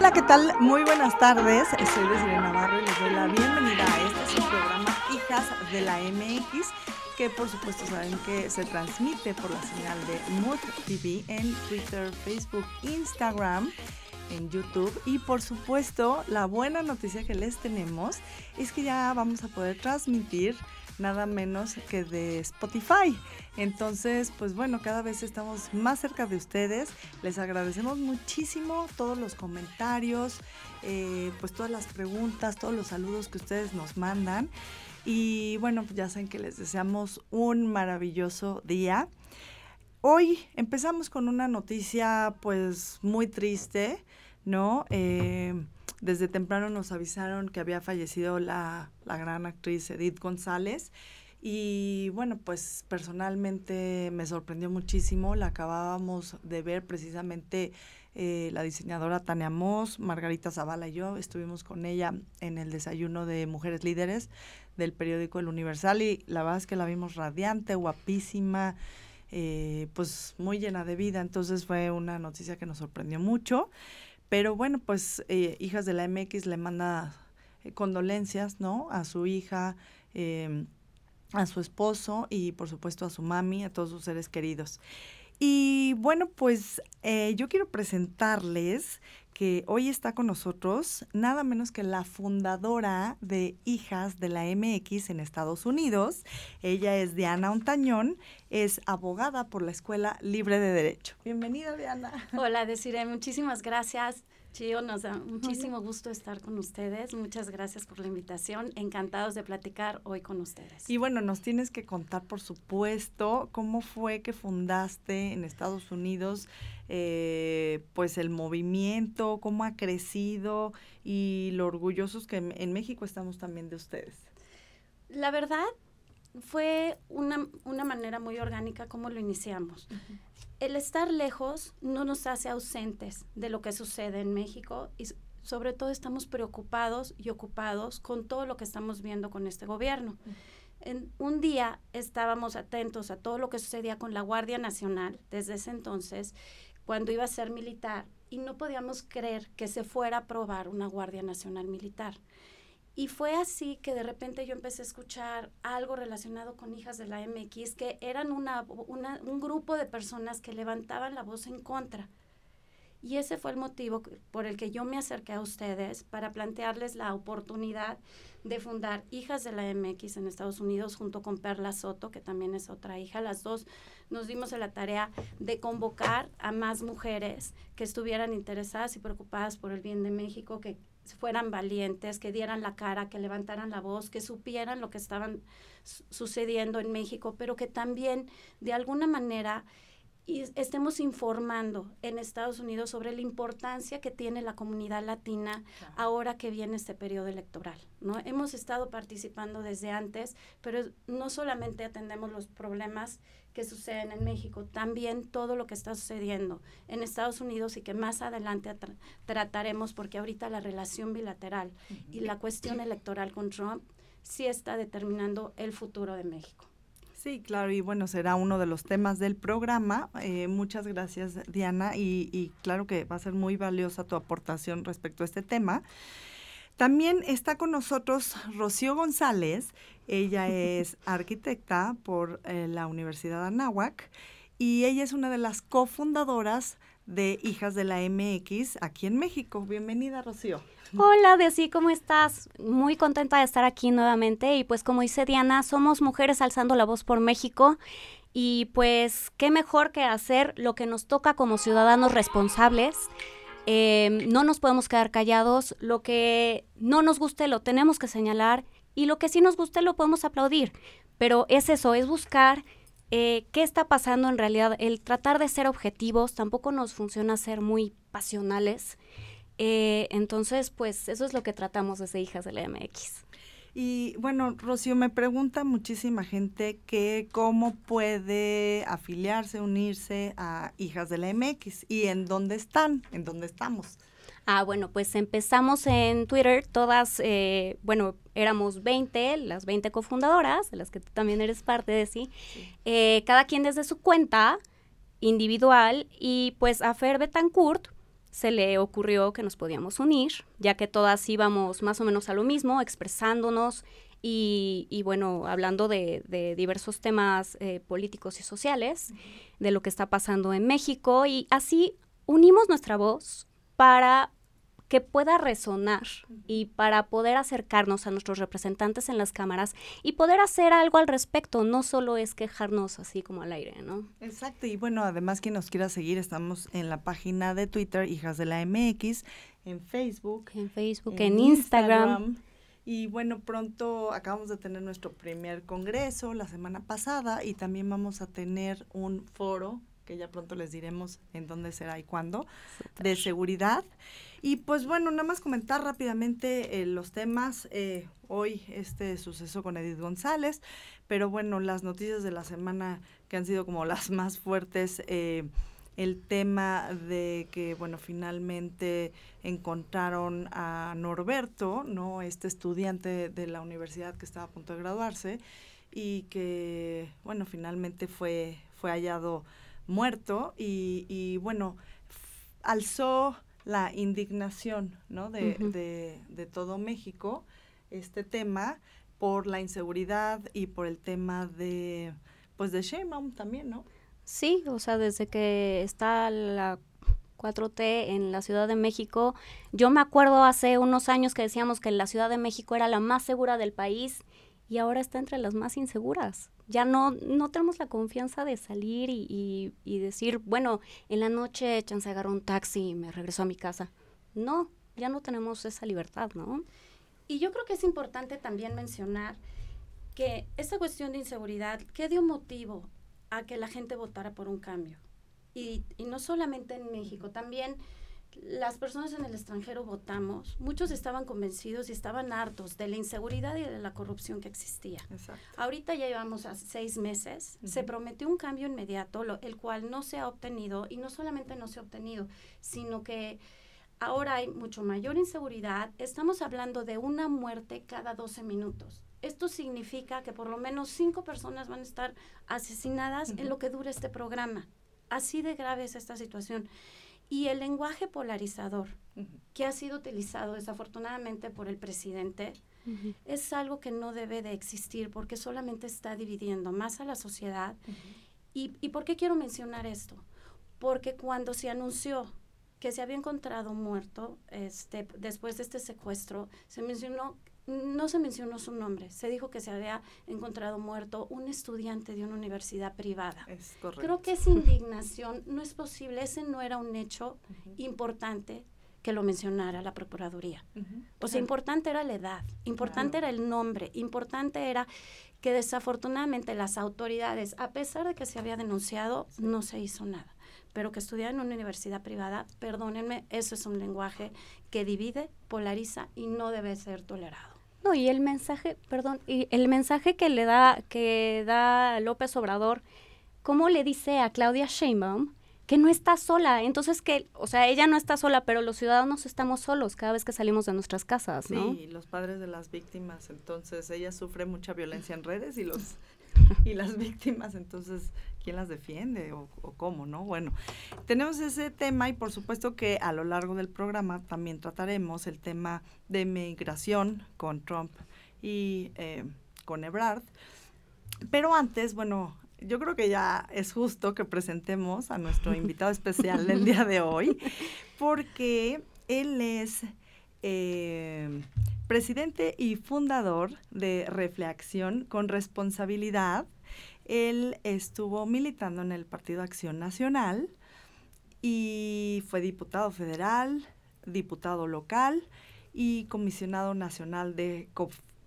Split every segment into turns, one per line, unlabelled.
Hola, ¿qué tal? Muy buenas tardes. Soy Desiree Navarro y les doy la bienvenida a este su programa Hijas de la MX, que por supuesto saben que se transmite por la señal de Mood TV en Twitter, Facebook, Instagram en YouTube y por supuesto la buena noticia que les tenemos es que ya vamos a poder transmitir nada menos que de Spotify. Entonces, pues bueno, cada vez estamos más cerca de ustedes. Les agradecemos muchísimo todos los comentarios, eh, pues todas las preguntas, todos los saludos que ustedes nos mandan. Y bueno, ya saben que les deseamos un maravilloso día. Hoy empezamos con una noticia pues muy triste, ¿no? Eh, desde temprano nos avisaron que había fallecido la, gran actriz Edith González. Y bueno, pues personalmente me sorprendió muchísimo. La acabábamos de ver precisamente eh, la diseñadora Tania Moss, Margarita Zavala y yo. Estuvimos con ella en el desayuno de Mujeres Líderes del periódico El Universal y la verdad es que la vimos radiante, guapísima, eh, pues muy llena de vida. Entonces fue una noticia que nos sorprendió mucho. Pero bueno, pues eh, Hijas de la MX le manda eh, condolencias, ¿no? A su hija, em, a su esposo y por supuesto a su mami, a todos sus seres queridos. Y bueno, pues eh, yo quiero presentarles que hoy está con nosotros nada menos que la fundadora de Hijas de la MX en Estados Unidos. Ella es Diana Ontañón, es abogada por la Escuela Libre de Derecho. Bienvenida, Diana.
Hola, Desiree, muchísimas gracias. Chío, nos da muchísimo gusto estar con ustedes. Muchas gracias por la invitación. Encantados de platicar hoy con ustedes.
Y bueno, nos tienes que contar, por supuesto, cómo fue que fundaste en Estados Unidos, eh, pues el movimiento, cómo ha crecido y lo orgullosos que en México estamos también de ustedes.
La verdad, fue una, una manera muy orgánica como lo iniciamos el estar lejos no nos hace ausentes de lo que sucede en México y sobre todo estamos preocupados y ocupados con todo lo que estamos viendo con este gobierno. En un día estábamos atentos a todo lo que sucedía con la Guardia Nacional desde ese entonces, cuando iba a ser militar, y no podíamos creer que se fuera a aprobar una Guardia Nacional militar. Y fue así que de repente yo empecé a escuchar algo relacionado con hijas de la MX, que eran una, un grupo de personas que levantaban la voz en contra. Y ese fue el motivo por el que yo me acerqué a ustedes para plantearles la oportunidad de fundar Hijas de la MX en Estados Unidos junto con Perla Soto, que también es otra hija. Las dos nos dimos a la tarea de convocar a más mujeres que estuvieran interesadas y preocupadas por el bien de México, que fueran valientes, que dieran la cara, que levantaran la voz, que supieran lo que estaban sucediendo en México, pero que también de alguna manera estemos informando en Estados Unidos sobre la importancia que tiene la comunidad latina ahora que viene este periodo electoral. ¿no? Hemos estado participando desde antes, pero no solamente atendemos los problemas que suceden en México, también todo lo que está sucediendo en Estados Unidos y que más adelante trataremos porque ahorita la relación bilateral y la cuestión electoral con Trump sí está determinando el futuro de México.
Sí, claro, y bueno, será uno de los temas del programa. Eh, muchas gracias, Diana, y, y, claro que va a ser muy valiosa tu aportación respecto a este tema. También está con nosotros Rocío González. Ella es arquitecta por eh, la Universidad Anáhuac y ella es una de las cofundadoras de Hijas de la MX aquí en México. Bienvenida, Rocío.
Hola, Desi, ¿cómo estás? Muy contenta de estar aquí nuevamente y pues como dice Diana, somos mujeres alzando la voz por México y pues qué mejor que hacer lo que nos toca como ciudadanos responsables Em, no nos podemos quedar callados, lo que no nos guste lo tenemos que señalar y lo que sí nos guste lo podemos aplaudir, pero es eso, es buscar eh, qué está pasando en realidad, el tratar de ser objetivos, tampoco nos funciona ser muy pasionales, eh, entonces pues eso es lo que tratamos desde Hijas de la MX.
Y bueno, Rocío, me pregunta muchísima gente que cómo puede afiliarse, unirse a Hijas de la MX y en dónde están, en dónde estamos.
Ah, bueno, pues empezamos en Twitter, todas, eh, bueno, éramos 20, las 20 cofundadoras, de las que tú también eres parte de sí, eh, cada quien desde su cuenta individual. Y pues a Fer Betancourt se le ocurrió que nos podíamos unir, ya que todas íbamos más o menos a lo mismo, expresándonos y, bueno, hablando de, diversos temas eh, políticos y sociales, de lo que está pasando en México, y así unimos nuestra voz para que pueda resonar y para poder acercarnos a nuestros representantes en las cámaras y poder hacer algo al respecto, no solo es quejarnos así como al aire, ¿no?
Exacto, y bueno, además quien nos quiera seguir, estamos en la página de Twitter, Hijas de la MX, en Facebook.
En Facebook, en, Instagram.
Y bueno, pronto acabamos de tener nuestro primer congreso la semana pasada y también vamos a tener un foro que ya pronto les diremos en dónde será y cuándo, de seguridad. Y pues bueno, nada más comentar rápidamente eh, los temas. Eh, hoy este suceso con Edith González, pero bueno, las noticias de la semana que han sido como las más fuertes. Eh, el tema de que, bueno, finalmente encontraron a Norberto, ¿no? Este estudiante de la universidad que estaba a punto de graduarse y que, bueno, finalmente fue, fue hallado muerto y, y bueno, alzó la indignación ¿no? de, de, de, todo México, este tema, por la inseguridad y por el tema de, pues de Sheinbaum también, ¿no?
Sí, o sea, desde que está la 4T en la Ciudad de México, yo me acuerdo hace unos años que decíamos que la Ciudad de México era la más segura del país y ahora está entre las más inseguras. Ya no, no tenemos la confianza de salir y, y, decir, bueno, en la noche chance agarro un taxi y me regreso a mi casa. No, ya no tenemos esa libertad, ¿no?
Y yo creo que es importante también mencionar que esta cuestión de inseguridad, ¿qué dio motivo a que la gente votara por un cambio? Y, y no solamente en México, también las personas en el extranjero votamos, muchos estaban convencidos y estaban hartos de la inseguridad y de la corrupción que existía. Ahorita ya llevamos a seis meses, se prometió un cambio inmediato, el cual no se ha obtenido y no solamente no se ha obtenido, sino que ahora hay mucho mayor inseguridad. Estamos hablando de una muerte cada 12 minutos. Esto significa que por lo menos cinco personas van a estar asesinadas en lo que dure este programa. Así de grave es esta situación. Y el lenguaje polarizador que ha sido utilizado desafortunadamente por el presidente es algo que no debe de existir porque solamente está dividiendo más a la sociedad. ¿Y, ¿Y por qué quiero mencionar esto? Porque cuando se anunció que se había encontrado muerto este, después de este secuestro, se mencionó no se mencionó su nombre, se dijo que se había encontrado muerto un estudiante de una universidad privada.
Es correcto.
Creo que esa indignación no es posible, ese no era un hecho importante que lo mencionara la Procuraduría. O sea, importante era la edad, importante era el nombre, importante era que desafortunadamente las autoridades, a pesar de que se había denunciado, no se hizo nada. Pero que estudiar en una universidad privada, perdónenme, eso es un lenguaje que divide, polariza y no debe ser tolerado.
No, y el mensaje, perdón, y el mensaje que le da, que da López Obrador, ¿cómo le dice a Claudia Sheinbaum que no está sola? Entonces que, o sea, ella no está sola, pero los ciudadanos estamos solos cada vez que salimos de nuestras casas, ¿no?
Sí, los padres de las víctimas, entonces ella sufre mucha violencia en redes y los y las víctimas, entonces, ¿quién las defiende o, cómo, no? Bueno, tenemos ese tema y por supuesto que a lo largo del programa también trataremos el tema de migración con Trump y eh, con Ebrard. Pero antes, bueno, yo creo que ya es justo que presentemos a nuestro invitado especial del día de hoy, porque él es eh, presidente y fundador de Reflexión con Responsabilidad. Él estuvo militando en el Partido Acción Nacional y fue diputado federal, diputado local y comisionado nacional de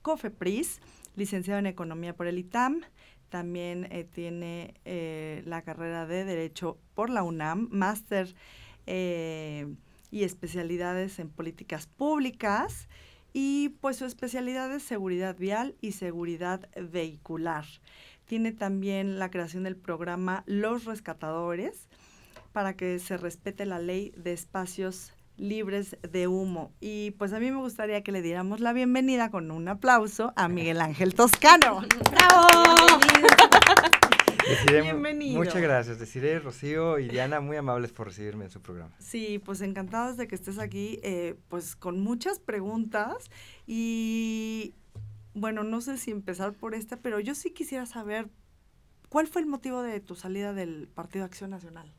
COFEPRIS, licenciado en Economía por el ITAM. También eh, tiene eh, la carrera de Derecho por la UNAM, máster eh, y especialidades en políticas públicas y pues su especialidad es seguridad vial y seguridad vehicular. Tiene también la creación del programa Los Rescatadores para que se respete la ley de espacios libres de humo. Y pues a mí me gustaría que le diéramos la bienvenida con un aplauso a Miguel Ángel Toscano.
¡Bravo!
Bienvenido.
Muchas gracias. Deciré Rocío y Diana, muy amables por recibirme en su programa.
Sí, pues encantados de que estés aquí, eh, pues con muchas preguntas y bueno, no sé si empezar por esta, pero yo sí quisiera saber cuál fue el motivo de tu salida del Partido Acción Nacional.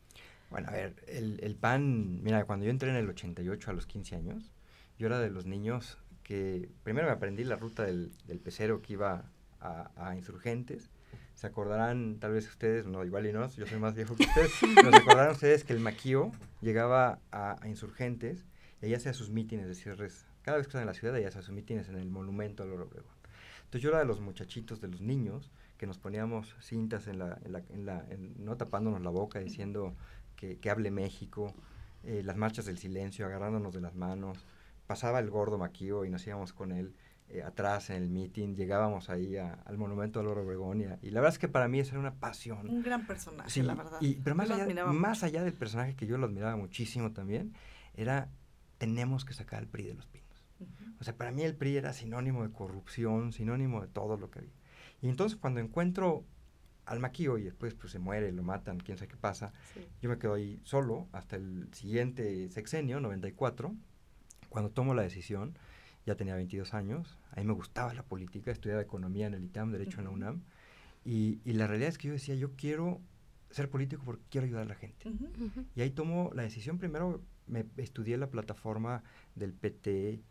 Bueno, a ver, el, el PAN, mira, cuando yo entré en el 88 a los 15 años, yo era de los niños que primero me aprendí la ruta del, del pecero que iba a, a, insurgentes. Se acordarán, tal vez ustedes, no, igual y no, yo soy más viejo que ustedes, se acordarán ustedes que el maquío llegaba a, a insurgentes y ahí hacía sus mítines de cierres. Cada vez que estaba en la ciudad, ahí hacía sus mítines en el monumento al Oro Obregón. Entonces yo era de los muchachitos, de los niños, que nos poníamos cintas en la, en la, en la en, no tapándonos la boca, diciendo que, que hable México, eh, las marchas del silencio, agarrándonos de las manos, pasaba el gordo Maquío y nos íbamos con él eh, atrás en el meeting, llegábamos ahí a, al monumento de Oro Obregón y, y, la verdad es que para mí eso era una pasión.
Un gran personaje, sí, la verdad.
Y, pero más allá, más allá del personaje que yo lo admiraba muchísimo también, era tenemos que sacar al PRI de los pinos. -huh. O sea, para mí el PRI era sinónimo de corrupción, sinónimo de todo lo que había. Y entonces cuando encuentro al Maquío y después pues se muere, lo matan, quién sabe qué pasa, sí. yo me quedo ahí solo hasta el siguiente sexenio, 94, cuando tomo la decisión, ya tenía 22 años, a mí me gustaba la política, estudiaba economía en el ITAM, Derecho uh -huh. en la UNAM, y, y, la realidad es que yo decía, yo quiero ser político porque quiero ayudar a la gente. Uh -huh. Y ahí tomo la decisión, primero me estudié la plataforma del PT,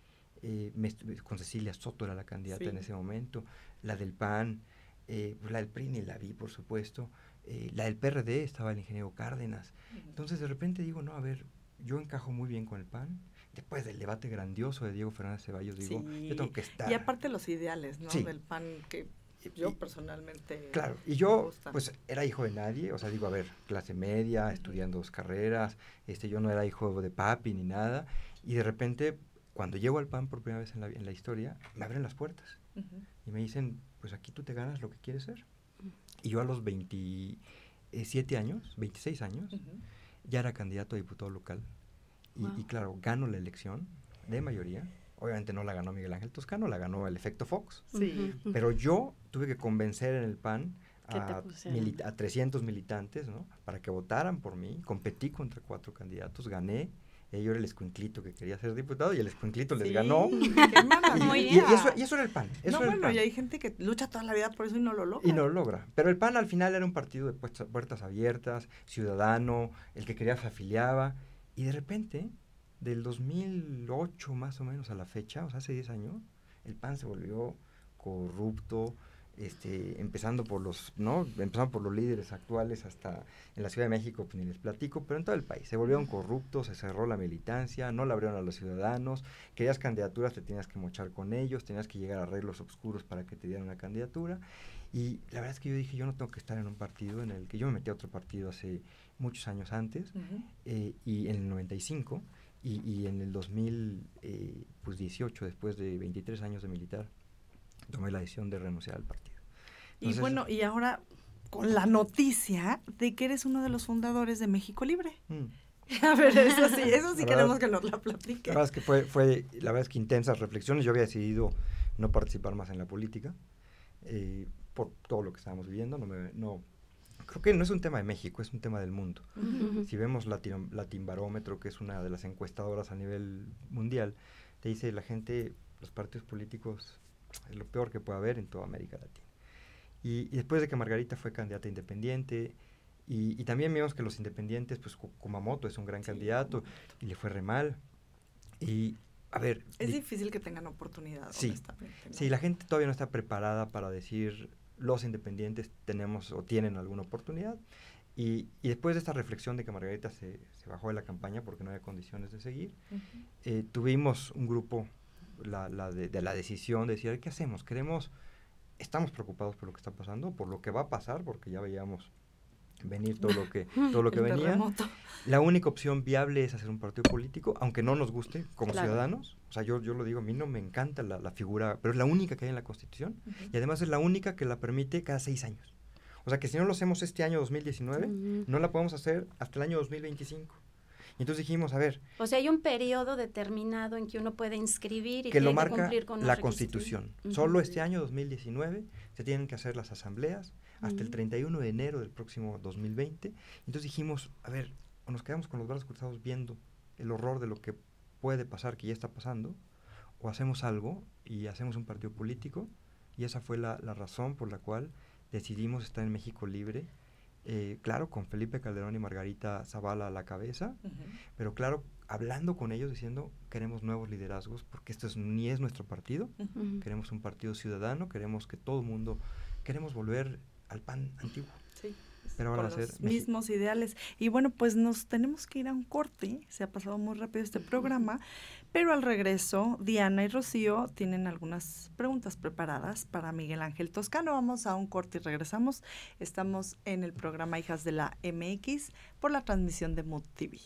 eh, me, con Cecilia Soto era la candidata sí. en ese momento, la del PAN, eh, pues la del PRI ni la vi, por supuesto, eh, la del PRD estaba el ingeniero Cárdenas. Entonces de repente digo, no, a ver, yo encajo muy bien con el PAN, después del debate grandioso de Diego Fernández Ceballos, digo, sí. yo tengo que estar.
Y aparte los ideales, ¿no? Sí. Del PAN que yo y, personalmente.
Claro, y yo, pues, era hijo de nadie, o sea, digo, a ver, clase media, uh -huh. estudiando dos carreras, este, yo no era hijo de papi ni nada, y de repente, cuando llego al PAN por primera vez en la, en la historia, me abren las puertas uh -huh. y me dicen, pues aquí tú te ganas lo que quieres ser. Uh -huh. Y yo a los 27 años, 26 años, ya era candidato a diputado local y, wow. y, claro, gano la elección de mayoría. Obviamente no la ganó Miguel Ángel Toscano, la ganó el efecto Fox.
Sí.
Pero yo tuve que convencer en el PAN a, a, 300 militantes ¿no? para que votaran por mí. Competí contra cuatro candidatos, gané. Yo era el escuinclito que quería ser diputado y el escuinclito sí. les ganó.
y,
y, y, eso, y, eso, era el PAN. Eso
no, bueno,
PAN.
y hay gente que lucha toda la vida por eso y no lo logra.
Y no lo logra. Pero el PAN al final era un partido de puertas abiertas, ciudadano, el que quería se afiliaba. Y de repente, del 2008 más o menos a la fecha, o sea, hace 10 años, el PAN se volvió corrupto, este, empezando por los, ¿no? Empezando por los líderes actuales hasta en la Ciudad de México, pues ni les platico, pero en todo el país. Se volvieron corruptos, se cerró la militancia, no la abrieron a los ciudadanos, querías candidaturas, te tenías que mochar con ellos, tenías que llegar a arreglos oscuros para que te dieran una candidatura. Y la verdad es que yo dije, yo no tengo que estar en un partido en el que yo me metí a otro partido hace muchos años antes, uh -huh. eh, y en el 95, y, y en el 2018, eh, pues después de 23 años de militar, tomé la decisión de renunciar al partido.
Entonces, y bueno, y ahora con la noticia de que eres uno de los fundadores de México Libre. Mm. A ver, eso sí, eso sí queremos que nos la platique.
La verdad es que fue, fue, la verdad es que intensas reflexiones. Yo había decidido no participar más en la política eh, por todo lo que estábamos viviendo. No, me, no creo que no es un tema de México, es un tema del mundo. Uh -huh. Si vemos Latin, Latinbarómetro, que es una de las encuestadoras a nivel mundial, te dice la gente, los partidos políticos es lo peor que puede haber en toda América Latina. Y, y después de que Margarita fue candidata independiente, y, y, también vimos que los independientes, pues Kumamoto es un gran sí, candidato, Kumamoto. y le fue re mal. Y, a ver...
Es difícil que tengan oportunidad,
sí,
honestamente. ¿no?
Sí, la gente todavía no está preparada para decir los independientes tenemos o tienen alguna oportunidad. Y, y, después de esta reflexión de que Margarita se, se, bajó de la campaña porque no había condiciones de seguir, uh -huh. eh, tuvimos un grupo la, la de, de, la decisión de decir, ¿qué hacemos? Queremos, estamos preocupados por lo que está pasando, por lo que va a pasar, porque ya veíamos venir todo lo que todo lo que venía.
Terremoto.
La única opción viable es hacer un partido político, aunque no nos guste como claro. ciudadanos. O sea, yo, yo lo digo, a mí no me encanta la, la figura, pero es la única que hay en la Constitución uh -huh. y además es la única que la permite cada seis años. O sea, que si no lo hacemos este año 2019, uh -huh. no la podemos hacer hasta el año 2025. Y entonces dijimos, a ver.
O sea, hay un periodo determinado en que uno puede inscribir y
que lo marca
que cumplir con
la Constitución. Uh -huh. Solo este año 2019 se tienen que hacer las asambleas hasta el 31 de enero del próximo 2020. Entonces dijimos, a ver, o nos quedamos con los brazos cruzados viendo el horror de lo que puede pasar, que ya está pasando, o hacemos algo y hacemos un partido político. Y esa fue la, la razón por la cual decidimos estar en México Libre. Eh, claro, con Felipe Calderón y Margarita Zavala a la cabeza, pero claro, hablando con ellos diciendo queremos nuevos liderazgos porque esto es, ni es nuestro partido, queremos un partido ciudadano, queremos que todo el mundo, queremos volver al pan antiguo. Pero ahora
con
va a ser
los
México.
mismos ideales. Y bueno, pues nos tenemos que ir a un corte. Se ha pasado muy rápido este programa, pero al regreso, Diana y Rocío tienen algunas preguntas preparadas para Miguel Ángel Toscano. Vamos a un corte y regresamos. Estamos en el programa Hijas de la MX por la transmisión de Mood TV.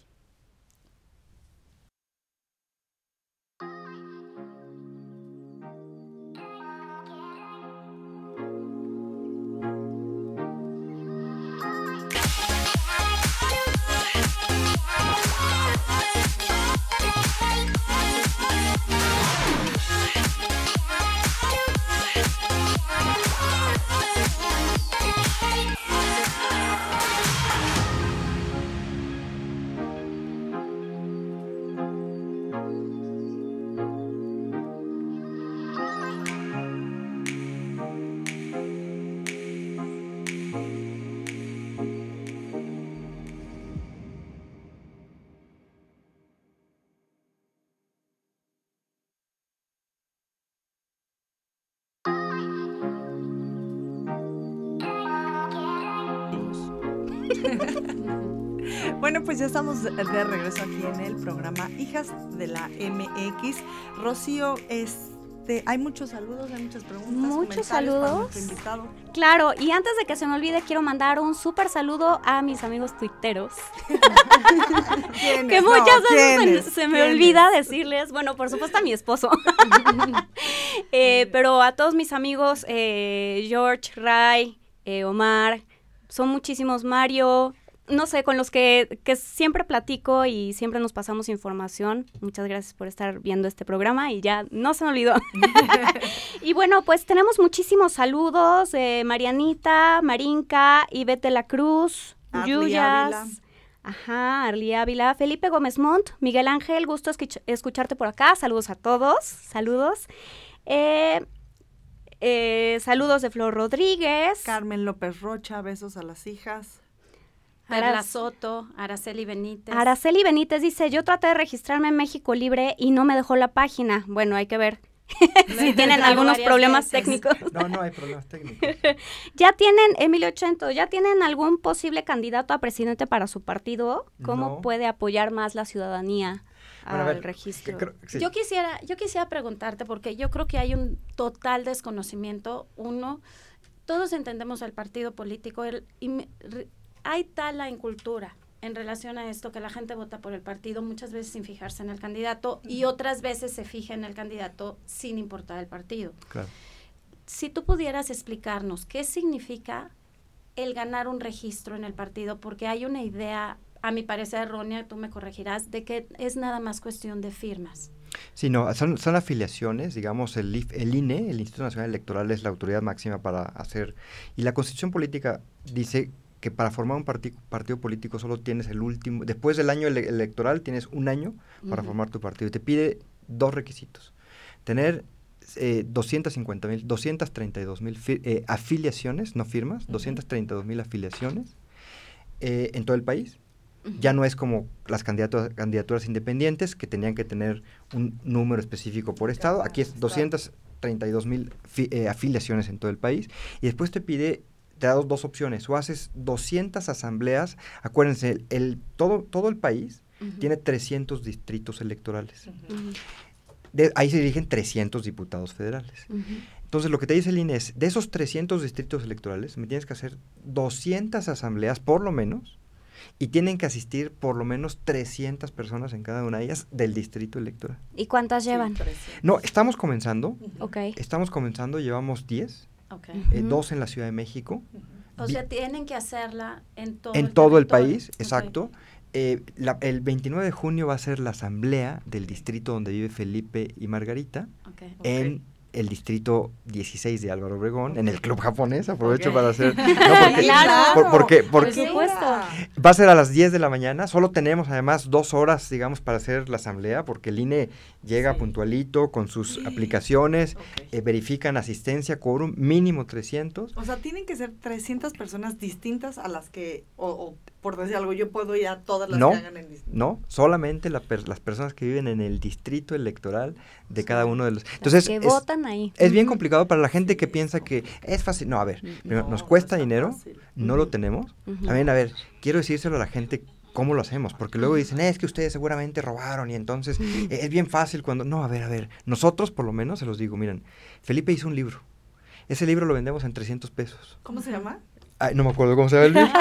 Pues ya estamos de regreso aquí en el programa Hijas de la MX. Rocío, este, hay muchos saludos, hay muchas preguntas.
Muchos saludos. Claro, y antes de que se me olvide, quiero mandar un súper saludo a mis amigos tuiteros. Que
No,
muchas veces se- me
¿Quiénes?
olvida decirles, bueno, por supuesto a mi esposo, Eh, pero a todos mis amigos, eh, George, Ray, eh, Omar, son muchísimos, Mario, no sé, con los que, que siempre platico y siempre nos pasamos información. Muchas gracias por estar viendo este programa y ya no se me olvidó. y bueno, pues tenemos muchísimos saludos de Marianita, Marinka, Ivette La Cruz,
Arly
Yuyas.
Ávila.
Ajá, Ávila, Felipe Gómez Montt, Miguel Ángel, gusto escuch- escucharte por acá. Saludos a todos, saludos. Eh, eh, saludos de Flor Rodríguez.
Carmen López Rocha, besos a las hijas.
Perla
Aras-
Soto, Araceli Benítez.
Araceli Benítez dice, yo traté de registrarme en México Libre y no me dejó la página. Bueno, hay que ver si tienen algunos problemas
veces.
técnicos.
No, no hay problemas técnicos.
¿Ya tienen, Emilio Chento, ya tienen algún posible candidato a presidente para su partido? ¿Cómo
No.
puede apoyar más la ciudadanía
Bueno,
al
ver,
registro?
que creo- sí.
Yo quisiera, yo quisiera preguntarte, porque yo creo que hay un total desconocimiento. Uno, todos entendemos el partido político, el, y me- re- hay tal la incultura en relación a esto que la gente vota por el partido muchas veces sin fijarse en el candidato y otras veces se fija en el candidato sin importar el partido.
Claro.
Si tú pudieras explicarnos qué significa el ganar un registro en el partido, porque hay una idea, a mi parecer errónea, tú me corregirás, de que es nada más cuestión de firmas.
Sí, no, son, son afiliaciones, digamos, el, IF el INE, el Instituto Nacional Electoral, es la autoridad máxima para hacer, y la Constitución Política dice que para formar un parti- partido político solo tienes el último, después del año ele- electoral tienes un año para formar tu partido, y te pide dos requisitos, tener eh, 250 mil, 232 mil eh, afiliaciones, no firmas,
Ujú.
232 mil afiliaciones eh, en todo el país, ya no es como las candidaturas, candidaturas independientes que tenían que tener un número específico por estado. Aquí es 232 mil eh, afiliaciones en todo el país. Y después te pide, te da dos, opciones. O haces 200 asambleas. Acuérdense, el, el- todo, todo el país tiene 300 distritos electorales. De- ahí se dirigen 300 diputados federales. Entonces, lo que te dice el INE es, de esos 300 distritos electorales, me tienes que hacer 200 asambleas por lo menos, y tienen que asistir por lo menos 300 personas en cada una de ellas del distrito electoral.
¿Y cuántas llevan?
No, estamos comenzando,
Ok.
estamos comenzando, llevamos 10, Eh, dos en la Ciudad de México,
O sea, tienen que hacerla en todo
en todo el país, exacto. Eh, la- el 29 de junio va a ser la asamblea del distrito donde vive Felipe y Margarita
Ok.
en el distrito 16 de Álvaro Obregón, en el club japonés, aprovecho para hacer... No, porque,
Claro.
por- porque, porque
Por supuesto.
va a ser a las 10 de la mañana, solo tenemos además dos horas, digamos, para hacer la asamblea, porque el INE llega
Sí.
puntualito con sus aplicaciones,
Ok.
eh, verifican asistencia, quórum, mínimo 300.
O sea, tienen que ser 300 personas distintas a las que, o, o por decir algo, yo puedo ir a todas las
No,
que hagan en distinto.
No, solamente la per- las personas que viven en el distrito electoral de cada uno de los...
Las
Entonces,
que
es,
votan ahí.
es bien complicado para la gente que piensa que es fácil. No, a ver, primero,
No,
nos
no
cuesta dinero,
fácil.
no lo tenemos.
Ujú.
También, a ver, quiero decírselo a la gente cómo lo hacemos, porque luego dicen, "Eh, es que ustedes seguramente robaron y entonces eh, es bien fácil cuando... No, a ver, a ver, nosotros por lo menos se los digo, miren, Felipe hizo un libro. Ese libro lo vendemos en 300 pesos.
¿Cómo se llama?
Ay, no me acuerdo cómo se llama el libro.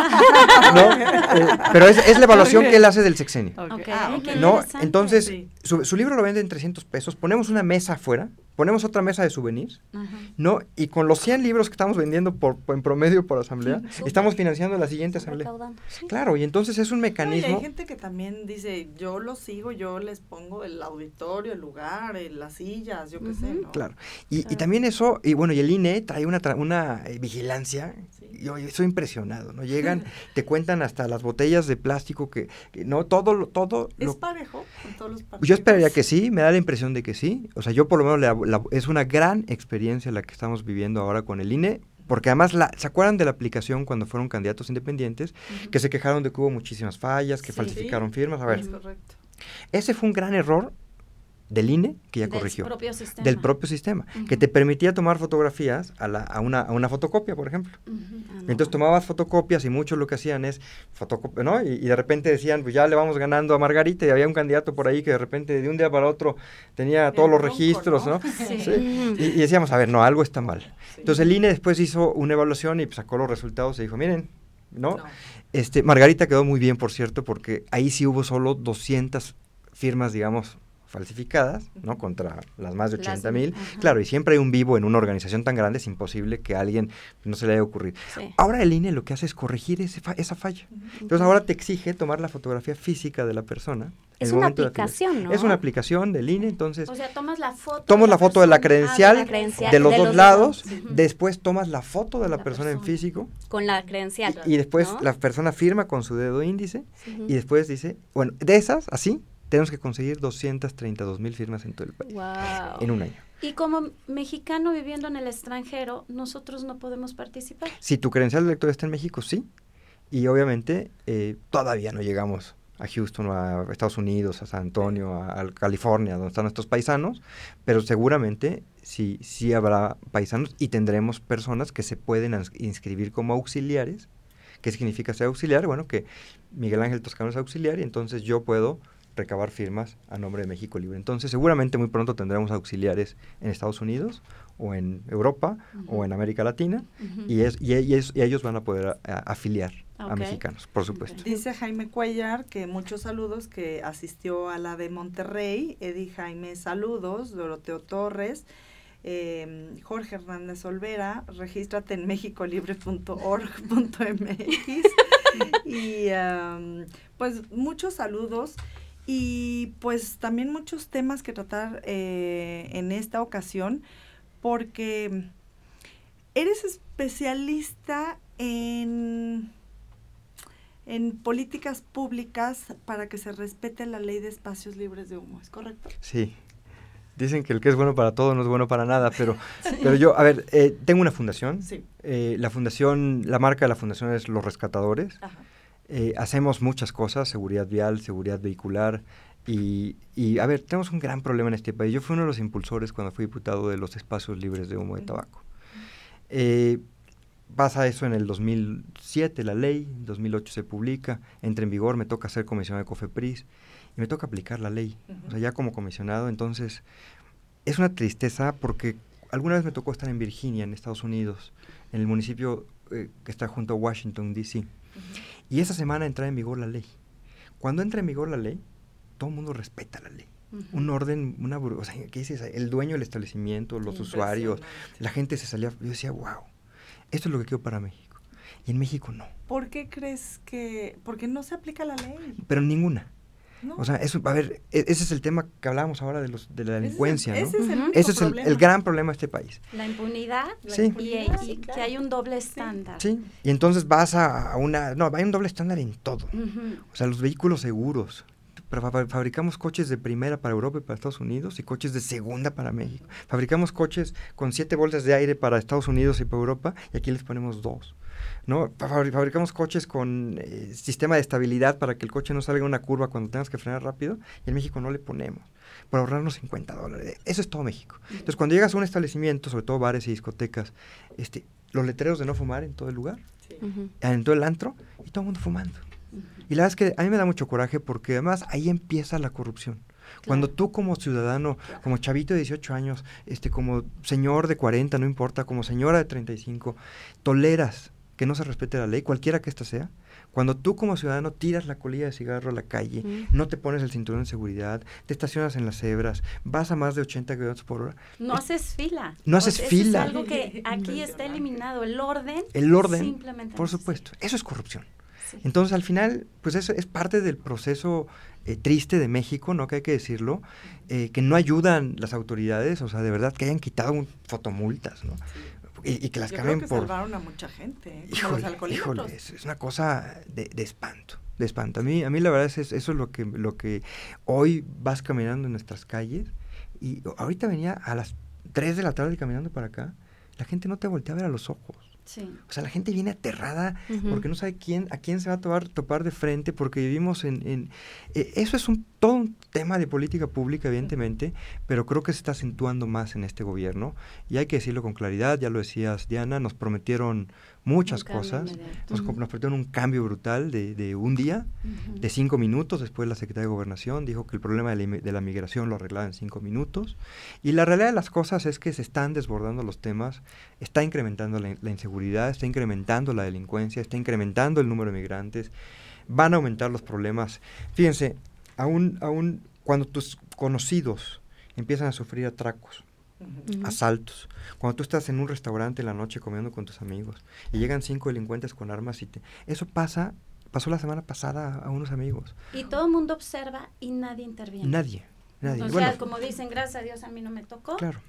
No, eh, pero es, es la evaluación
Ok.
que él hace del sexenio.
Ok,
Ah, ok.
qué
No, entonces
Sí.
su, su libro lo vende en 300 pesos, ponemos una mesa afuera, ponemos otra mesa de souvenirs,
Ajá.
¿no? Y con los 100 libros que estamos vendiendo por, en promedio por asamblea, estamos financiando la siguiente asamblea.
Sí.
Claro, y entonces es un
No, y
mecanismo...
hay gente que también dice, yo lo sigo, yo les pongo el auditorio, el lugar, eh, las sillas, yo qué sé. ¿no?
Claro. Y, y también eso, y bueno, y el INE trae una, tra- una eh, vigilancia. Yo, yo estoy impresionado, ¿no? Llegan, te cuentan hasta las botellas de plástico que, no, todo, lo- todo.
¿Es
lo-
parejo con todos los partidos?
yo esperaría que sí, me da la impresión de que sí. O sea, yo por lo menos la- la- es una gran experiencia la que estamos viviendo ahora con el INE. Porque además, la, ¿se acuerdan de la aplicación cuando fueron candidatos independientes? Que se quejaron de que hubo muchísimas fallas, que
Sí.
falsificaron firmas. A ver,
Es correcto.
ese fue un gran error del INE que ya
Del
corrigió.
propio sistema.
del propio sistema, que te permitía tomar fotografías a, la- a una, a una fotocopia, por ejemplo.
Ah, no.
Entonces tomabas fotocopias y muchos lo que hacían es fotocopia, ¿no? Y, y de repente decían, pues ya le vamos ganando a Margarita y había un candidato por ahí que de repente de un día para otro tenía todos los
bronco,
registros,
¿no?
¿no?
Sí.
Sí. Y, y decíamos, a ver, no, algo está mal.
Sí.
Entonces el INE después hizo una evaluación y pues, sacó los resultados y dijo, miren, ¿no?
No.
Este, Margarita quedó muy bien, por cierto, porque ahí sí hubo solo 200 firmas, digamos, falsificadas, ¿no? Contra las más de
Las-
80 mil.
ajá.
Claro, y siempre hay un vivo en una organización tan grande, es imposible que a alguien no se le haya ocurrido.
Sí.
Ahora el INE lo que hace es corregir ese fa- esa falla. Entonces ahora te exige tomar la fotografía física de la persona.
Es una aplicación, ¿no?
Es una aplicación del INE, entonces
O sea, tomas la foto.
tomas la foto de la credencial,
Ah, de la credencial,
de los
de
dos
los
lados,
dos.
Después tomas la foto de la,
La
persona, en físico
Con la credencial.
y, y después
¿no?
la persona firma con su dedo índice y después dice, bueno, de esas, así, tenemos que conseguir 232 mil firmas en todo el país
Wow.
en un año.
Y como mexicano viviendo en el extranjero, nosotros no podemos participar.
Si tu credencial de elector está en México, sí. Y obviamente eh, todavía no llegamos a Houston, a Estados Unidos, a San Antonio, a, a California, donde están nuestros paisanos, pero seguramente sí, sí habrá paisanos y tendremos personas que se pueden inscribir como auxiliares. ¿Qué significa ser auxiliar? Bueno, que Miguel Ángel Toscano es auxiliar y entonces yo puedo recabar firmas a nombre de México Libre. Entonces seguramente muy pronto tendremos auxiliares en Estados Unidos o en Europa o en América Latina
Ujú.
y, es, y, y es- y ellos van a poder a- a- afiliar a mexicanos, por supuesto.
Dice Jaime Cuellar que muchos saludos, que asistió a la de Monterrey. Eddie Jaime, saludos. Doroteo Torres. eh, Jorge Hernández Olvera, regístrate en mexicolibre.org.mx y am, pues muchos saludos y pues también muchos temas que tratar eh, en esta ocasión porque eres especialista en en políticas públicas para que se respete la ley de espacios libres de humo, ¿es correcto?
Sí. Dicen que el que es bueno para todo no es bueno para nada, pero, pero yo, a ver, eh, tengo una fundación.
Sí.
Eh, la fundación, la marca de la fundación es Los Rescatadores.
Ajá.
Eh, hacemos muchas cosas, seguridad vial, seguridad vehicular. Y, y, a ver, tenemos un gran problema en este país. Yo fui uno de los impulsores cuando fui diputado de los espacios libres de humo de tabaco. Eh, pasa eso en el 2007, la ley, en 2008 se publica, entra en vigor, me toca ser comisionado de COFEPRIS y me toca aplicar la ley. O sea, ya como comisionado, entonces es una tristeza porque alguna vez me tocó estar en Virginia, en Estados Unidos, en el municipio eh, que está junto a Washington, D.C. Y esa semana entra en vigor la ley. Cuando entra en vigor la ley, todo el mundo respeta la ley. Un orden, una... O sea, ¿qué dices? El dueño del establecimiento, los usuarios, la gente se salía... Yo decía, wow, esto es lo que quiero para México. Y en México no.
¿Por qué crees que...? Porque no se aplica la ley.
Pero ninguna. O sea, eso, a ver, e, ese es el tema que hablábamos ahora de, los, de la delincuencia, ¿no?
Ese es el,
ese es el, gran problema de este país.
La impunidad
sí.
y, que hay un doble estándar.
Sí, y entonces vas a, una... No, hay un doble estándar en todo. O sea, los vehículos seguros. Fabricamos coches de primera para Europa y para Estados Unidos y coches de segunda para México. Fabricamos coches con siete bolsas de aire para Estados Unidos y para Europa y aquí les ponemos dos. ¿No? Fabricamos coches con eh, sistema de estabilidad para que el coche no salga en una curva cuando tengas que frenar rápido y en México no le ponemos por ahorrarnos 50 dólares. Eso es todo México. Entonces, cuando llegas a un establecimiento, sobre todo bares y discotecas, este, los letreros de no fumar en todo el lugar, en todo el antro, y todo el mundo fumando. Y la verdad es que a mí me da mucho coraje porque además ahí empieza la corrupción. Cuando tú como ciudadano, como chavito de 18 años, este, como señor de 40, no importa, como señora de 35, toleras que no se respete la ley, cualquiera que ésta sea, cuando tú como ciudadano tiras la colilla de cigarro a la calle, no te pones el cinturón de seguridad, te estacionas en las cebras, vas a más de 80 kilómetros por hora.
No eh, haces fila.
No haces fila.
Es algo que aquí está eliminado, el orden.
El orden, por supuesto. Eso es corrupción. Entonces, al final, pues eso es parte del proceso eh, triste de México, ¿no? Que hay que decirlo, eh, que no ayudan las autoridades, o sea, de verdad que hayan quitado un, fotomultas, ¿no? Y, que las
Yo
cambien
creo que
por...
salvaron a mucha gente, ¿eh?
híjole, es, una cosa de, espanto, de espanto. A mí, a mí la verdad es eso es lo que, lo que hoy vas caminando en nuestras calles y ahorita venía a las 3 de la tarde caminando para acá, la gente no te voltea a ver a los ojos. O sea, la gente viene aterrada porque no sabe quién, a quién se va a topar, topar de frente, porque vivimos en... en eh, eso es un, todo un tema de política pública, evidentemente, pero creo que se está acentuando más en este gobierno. Y hay que decirlo con claridad, ya lo decías, Diana, nos prometieron muchas cosas. Nos, nos un cambio brutal de, de un día, de cinco minutos. Después la Secretaría de Gobernación dijo que el problema de la, migración lo arreglaba en cinco minutos. Y la realidad de las cosas es que se están desbordando los temas, está incrementando la, inseguridad, está incrementando la delincuencia, está incrementando el número de migrantes, van a aumentar los problemas. Fíjense, aún, aún cuando tus conocidos empiezan a sufrir atracos, asaltos. Cuando tú estás en un restaurante en la noche comiendo con tus amigos y llegan cinco delincuentes con armas y te... Eso pasa, pasó la semana pasada a unos amigos.
Y todo el mundo observa y nadie interviene.
Nadie. Nadie.
Entonces, como dicen, gracias a Dios a mí no me tocó.
Claro.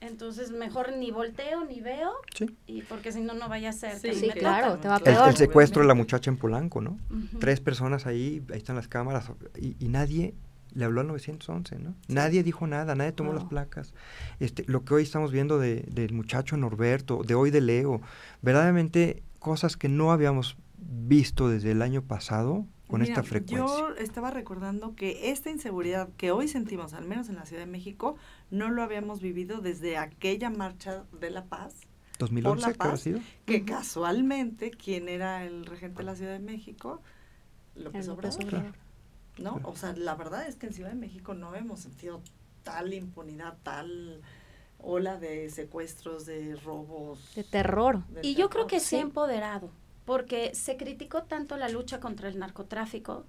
Entonces, mejor ni volteo ni veo. Y porque si no, no vaya a ser.
Sí, claro, te va a
peor. El, secuestro de la muchacha en Polanco, ¿no? Tres personas ahí, ahí están las cámaras, y, y nadie le habló al 911, ¿no? Nadie dijo nada, nadie tomó las placas. Este, lo que hoy estamos viendo de, del muchacho Norberto, de hoy de Leo, verdaderamente cosas que no habíamos visto desde el año pasado con esta frecuencia.
Yo estaba recordando que esta inseguridad que hoy sentimos, al menos en la Ciudad de México, no lo habíamos vivido desde aquella marcha de la paz.
2011, ¿qué ha sido?
Que casualmente, quien era el regente de la Ciudad de México? López Obrador. ¿no? O sea, la verdad es que en Ciudad de México no hemos sentido tal impunidad, tal ola de secuestros, de robos.
De terror.
y yo creo que se ha empoderado, porque se criticó tanto la lucha contra el narcotráfico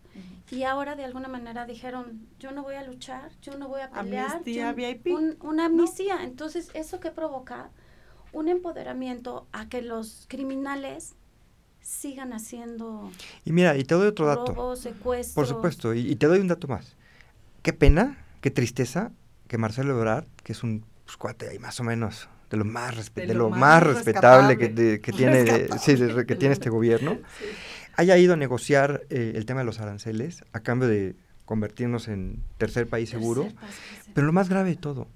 y ahora de alguna manera dijeron, yo no voy a luchar, yo no voy a pelear.
Amnistía VIP.
una amnistía. Entonces, ¿eso que provoca? Un empoderamiento a que los criminales sigan haciendo.
Y mira, y te doy otro dato. Por supuesto, y, te doy un dato más. Qué pena, qué tristeza que Marcelo Ebrard, que es un pues, cuate ahí más o menos de lo más, de, lo, más, respetable que, que tiene, que tiene este gobierno, haya ido a negociar eh, el tema de los aranceles a cambio de convertirnos en tercer país seguro. Pero lo más grave de todo,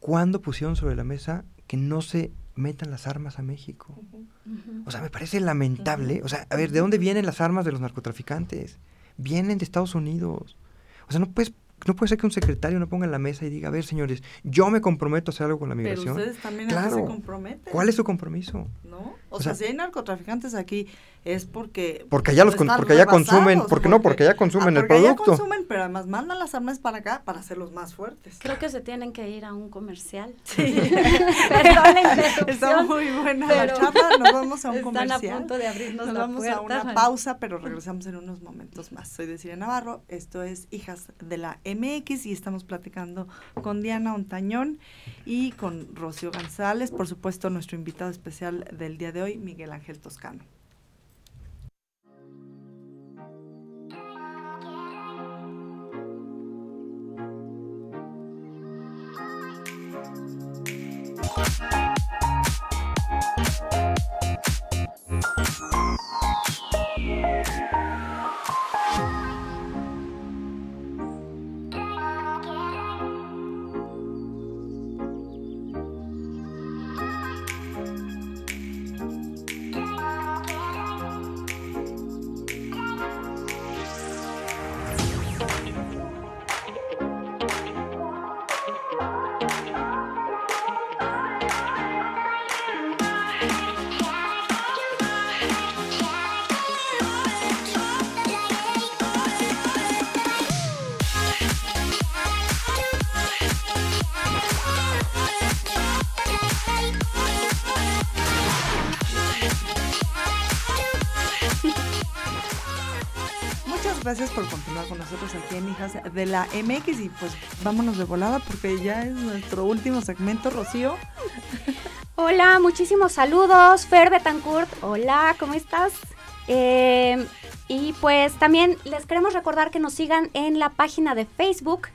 ¿cuándo pusieron sobre la mesa que no se metan las armas a México. O sea, me parece lamentable. O sea, a ver, ¿de dónde vienen las armas de los narcotraficantes? Vienen de Estados Unidos. O sea, no puedes no puede ser que un secretario no ponga en la mesa y diga, a ver, señores, yo me comprometo a hacer algo con la migración.
Pero ustedes también claro. se comprometen.
¿Cuál es su compromiso?
¿No? O, sea, si hay narcotraficantes aquí es porque
porque allá los porque allá consumen, porque, no, porque allá consumen ah, el producto. Porque
consumen, pero además mandan las armas para acá para hacerlos más fuertes.
Creo que se tienen que ir a un comercial.
Sí. Perdón Está muy buena la charla, nos vamos a un
están
comercial.
a punto de abrirnos
nos
la
vamos a una pausa, pero regresamos en unos momentos más. Soy Desiree Navarro, esto es Hijas de la MX y estamos platicando con Diana Ontañón y con Rocío González, por supuesto nuestro invitado especial del día de hoy, Miguel Ángel Toscano. Gracias por continuar con nosotros aquí en Hijas de la MX y pues vámonos de volada porque ya es nuestro último segmento, Rocío.
Hola, muchísimos saludos, Fer Betancourt. Hola, ¿cómo estás? Eh, y pues también les queremos recordar que nos sigan en la página de Facebook,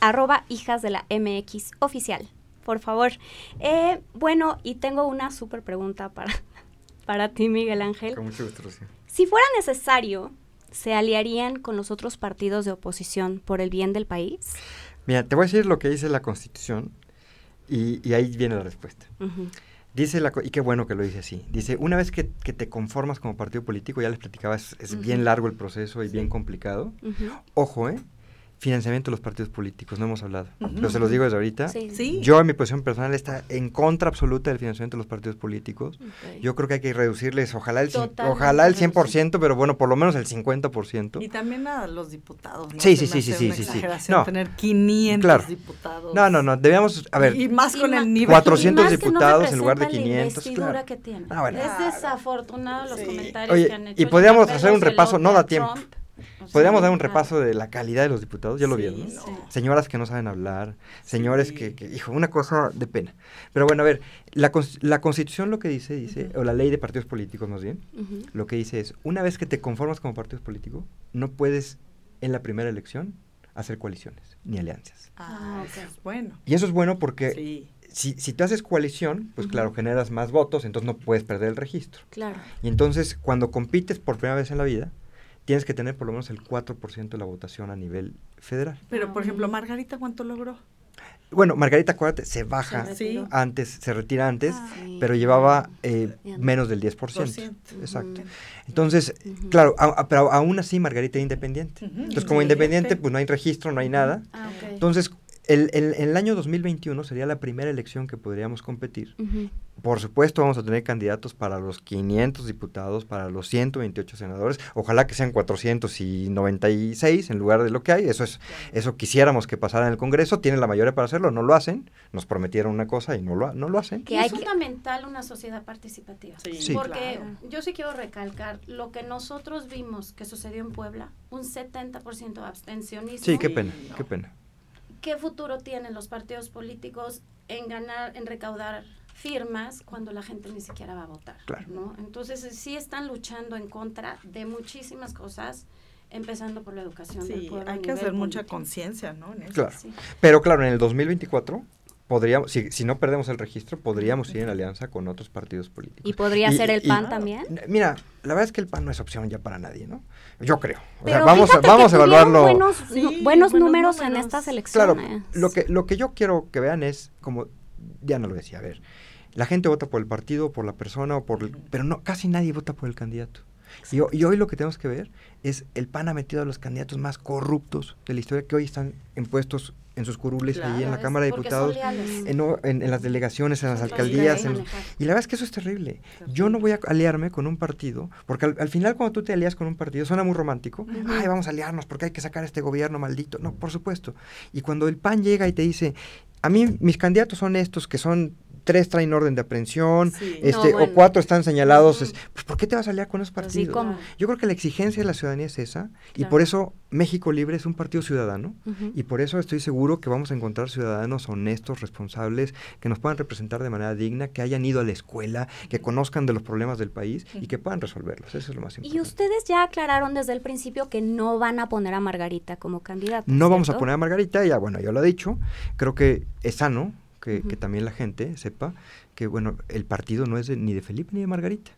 arroba hijas de la MX oficial. Por favor. Eh, bueno, y tengo una súper pregunta para, para ti, Miguel Ángel.
Con mucho gusto, Rocío.
Si fuera necesario, ¿se aliarían con los otros partidos de oposición por el bien del país?
Mira, te voy a decir lo que dice la Constitución y, y ahí viene la respuesta. Dice la, y qué bueno que lo dice así. Dice, una vez que, que te conformas como partido político, ya les platicaba, es, es bien largo el proceso y bien complicado. Ojo, ¿eh? Financiamiento de los partidos políticos, no hemos hablado.
Ujú.
Pero se los digo desde ahorita.
Sí.
Sí.
Yo, en mi posición personal, está en contra absoluta del financiamiento de los partidos políticos.
Ok.
Yo creo que hay que reducirles, ojalá el, ojalá el
reducir.
100%, pero bueno, por lo menos el 50%.
Y también a los diputados. ¿no?
Sí, sí, sí, sí, sí, sí.
exageración
No.
tener 500
Claro.
diputados.
No, no, no, debíamos, a ver,
Y más
Y
con
ma-
el nivel.
400
Y más que no
diputados en lugar de
representan la
500,
investidura
claro.
que tienen.
Ah, bueno.
Es desafortunado los
Sí.
comentarios
Oye,
que han hecho.
y podríamos hacer un repaso, no da tiempo.
Trump. O sea,
podríamos dar un repaso de la calidad de los diputados, ya lo
Sí,
vieron, ¿no?
Sí.
Señoras que no saben hablar, señores
Sí.
que, que, hijo, una cosa de pena. Pero bueno, a ver, la, la Constitución lo que dice, dice, o la ley de partidos políticos más bien, lo que dice es, una vez que te conformas como partido político, no puedes en la primera elección hacer coaliciones ni alianzas.
Ah, eso
ok.
es bueno.
Y eso es bueno porque
Sí.
si, si tú haces coalición, pues claro, generas más votos, entonces no puedes perder el registro.
Claro.
Y entonces, cuando compites por primera vez en la vida, tienes que tener por lo menos el 4% de la votación a nivel federal.
Pero, por ejemplo, Margarita, ¿cuánto logró?
Bueno, Margarita, acuérdate, se baja
Se
antes, se retira antes,
Ah.
Sí.
pero llevaba eh, menos del 10%.
Por ciento.
Exacto. Entonces, claro, a- a- pero aún así Margarita era independiente. Entonces, como
Sí.
independiente, pues no hay registro, no hay nada.
Ah.
Entonces, el, el- el año 2021 sería la primera elección que podríamos competir. Por supuesto, vamos a tener candidatos para los 500 diputados, para los 128 senadores. Ojalá que sean 496 en lugar de lo que hay. Eso es, eso quisiéramos que pasara en el Congreso. Tienen la mayoría para hacerlo, no lo hacen. Nos prometieron una cosa y no lo, no lo hacen.
Que
es
que-
fundamental una sociedad participativa.
Sí,
Sí.
Porque
claro.
yo sí quiero recalcar lo que nosotros vimos que sucedió en Puebla, un 70% de abstencionismo.
Sí, qué pena,
no.
qué pena.
¿Qué futuro tienen los partidos políticos en ganar, en recaudar firmas cuando la gente ni siquiera va a votar?
Claro.
¿no? Entonces sí están luchando en contra de muchísimas cosas, empezando por la educación del pueblo.
hay que hacer mucha conciencia, ¿no? En eso.
Claro.
Sí.
Pero claro, en el 2024 podríamos, si, si no perdemos el registro, podríamos ir en alianza con otros partidos políticos.
¿Y podría
Y-
ser el
y-
PAN también?
Mira, la verdad es que el PAN no es opción ya para nadie, ¿no? Yo creo. O sea, vamos, vamos
que
a evaluarlo.
Buenos,
Sí,
buenos
buenos
números, en estas
Claro,
elecciones.
lo que, lo que yo quiero que vean es, como Diana lo decía, a ver, la gente vota por el partido, por la persona, o por el- pero no, casi nadie vota por el candidato. Y, y hoy lo que tenemos que ver es el PAN ha metido a los candidatos más corruptos de la historia que hoy están en puestos en sus curules ahí en
Claro,
la Cámara de Diputados, en, o- en- en las delegaciones, en las alcaldías. en- y la verdad es que eso es terrible. Yo no voy a aliarme con un partido, porque al, al final cuando tú te alías con un partido suena muy romántico. Ay, vamos a aliarnos porque hay que sacar a este gobierno maldito. No, por supuesto. Y cuando el PAN llega y te dice, a mí mis candidatos son estos, que son tres traen orden de aprehensión,
Sí.
este,
No, bueno.
o cuatro están señalados, es, pues ¿por qué te vas a aliar con esos
Pues sí,
partidos? Yo creo que la exigencia de la ciudadanía es esa, y
Claro.
por eso México Libre es un partido ciudadano, y por eso estoy seguro que vamos a encontrar ciudadanos honestos, responsables, que nos puedan representar de manera digna, que hayan ido a la escuela, que conozcan de los problemas del país y que puedan resolverlos. Eso es lo más importante.
Y ustedes ya aclararon desde el principio que no van a poner a Margarita como candidata.
No vamos a poner a Margarita, ya bueno, yo lo he dicho, creo que es sano que, también la gente sepa que bueno, el partido no es de- ni de Felipe ni de Margarita.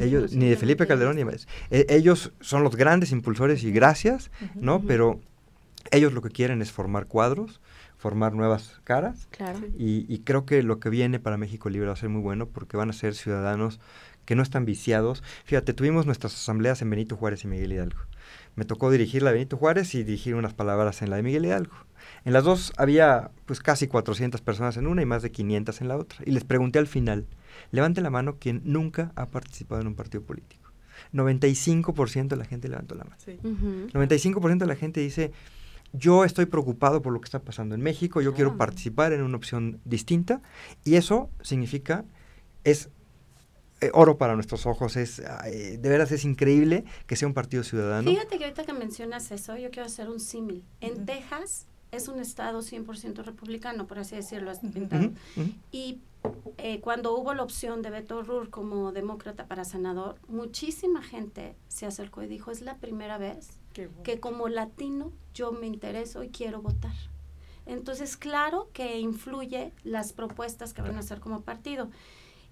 Ellos,
no,
ni de Felipe Calderón ni de
ellos.
e- ellos son los grandes impulsores y gracias, ¿no? Pero ellos lo que quieren es formar cuadros, formar nuevas caras
Claro.
y, y creo que lo que viene para México Libre va a ser muy bueno porque van a ser ciudadanos que no están viciados. Fíjate, tuvimos nuestras asambleas en Benito Juárez y Miguel Hidalgo. Me tocó dirigir la de Benito Juárez y dirigir unas palabras en la de Miguel Hidalgo. En las dos había pues casi 400 personas en una y más de 500 en la otra. Y les pregunté al final, levante la mano quien nunca ha participado en un partido político. 95% de la gente levantó la mano.
Sí.
Ujú.
95% de la gente dice, yo estoy preocupado por lo que está pasando en México, yo quiero
Ah.
participar en una opción distinta y eso significa, es eh, oro para nuestros ojos. Es, de veras es increíble que sea un partido ciudadano.
Fíjate que ahorita que mencionas eso, yo quiero hacer un símil. En Texas es un estado 100% republicano, por así decirlo. Y eh, cuando hubo la opción de Beto O'Rourke como demócrata para senador, muchísima gente se acercó y dijo, es la primera vez que como latino yo me intereso y quiero votar. Entonces, claro que influye las propuestas que van a hacer como partido.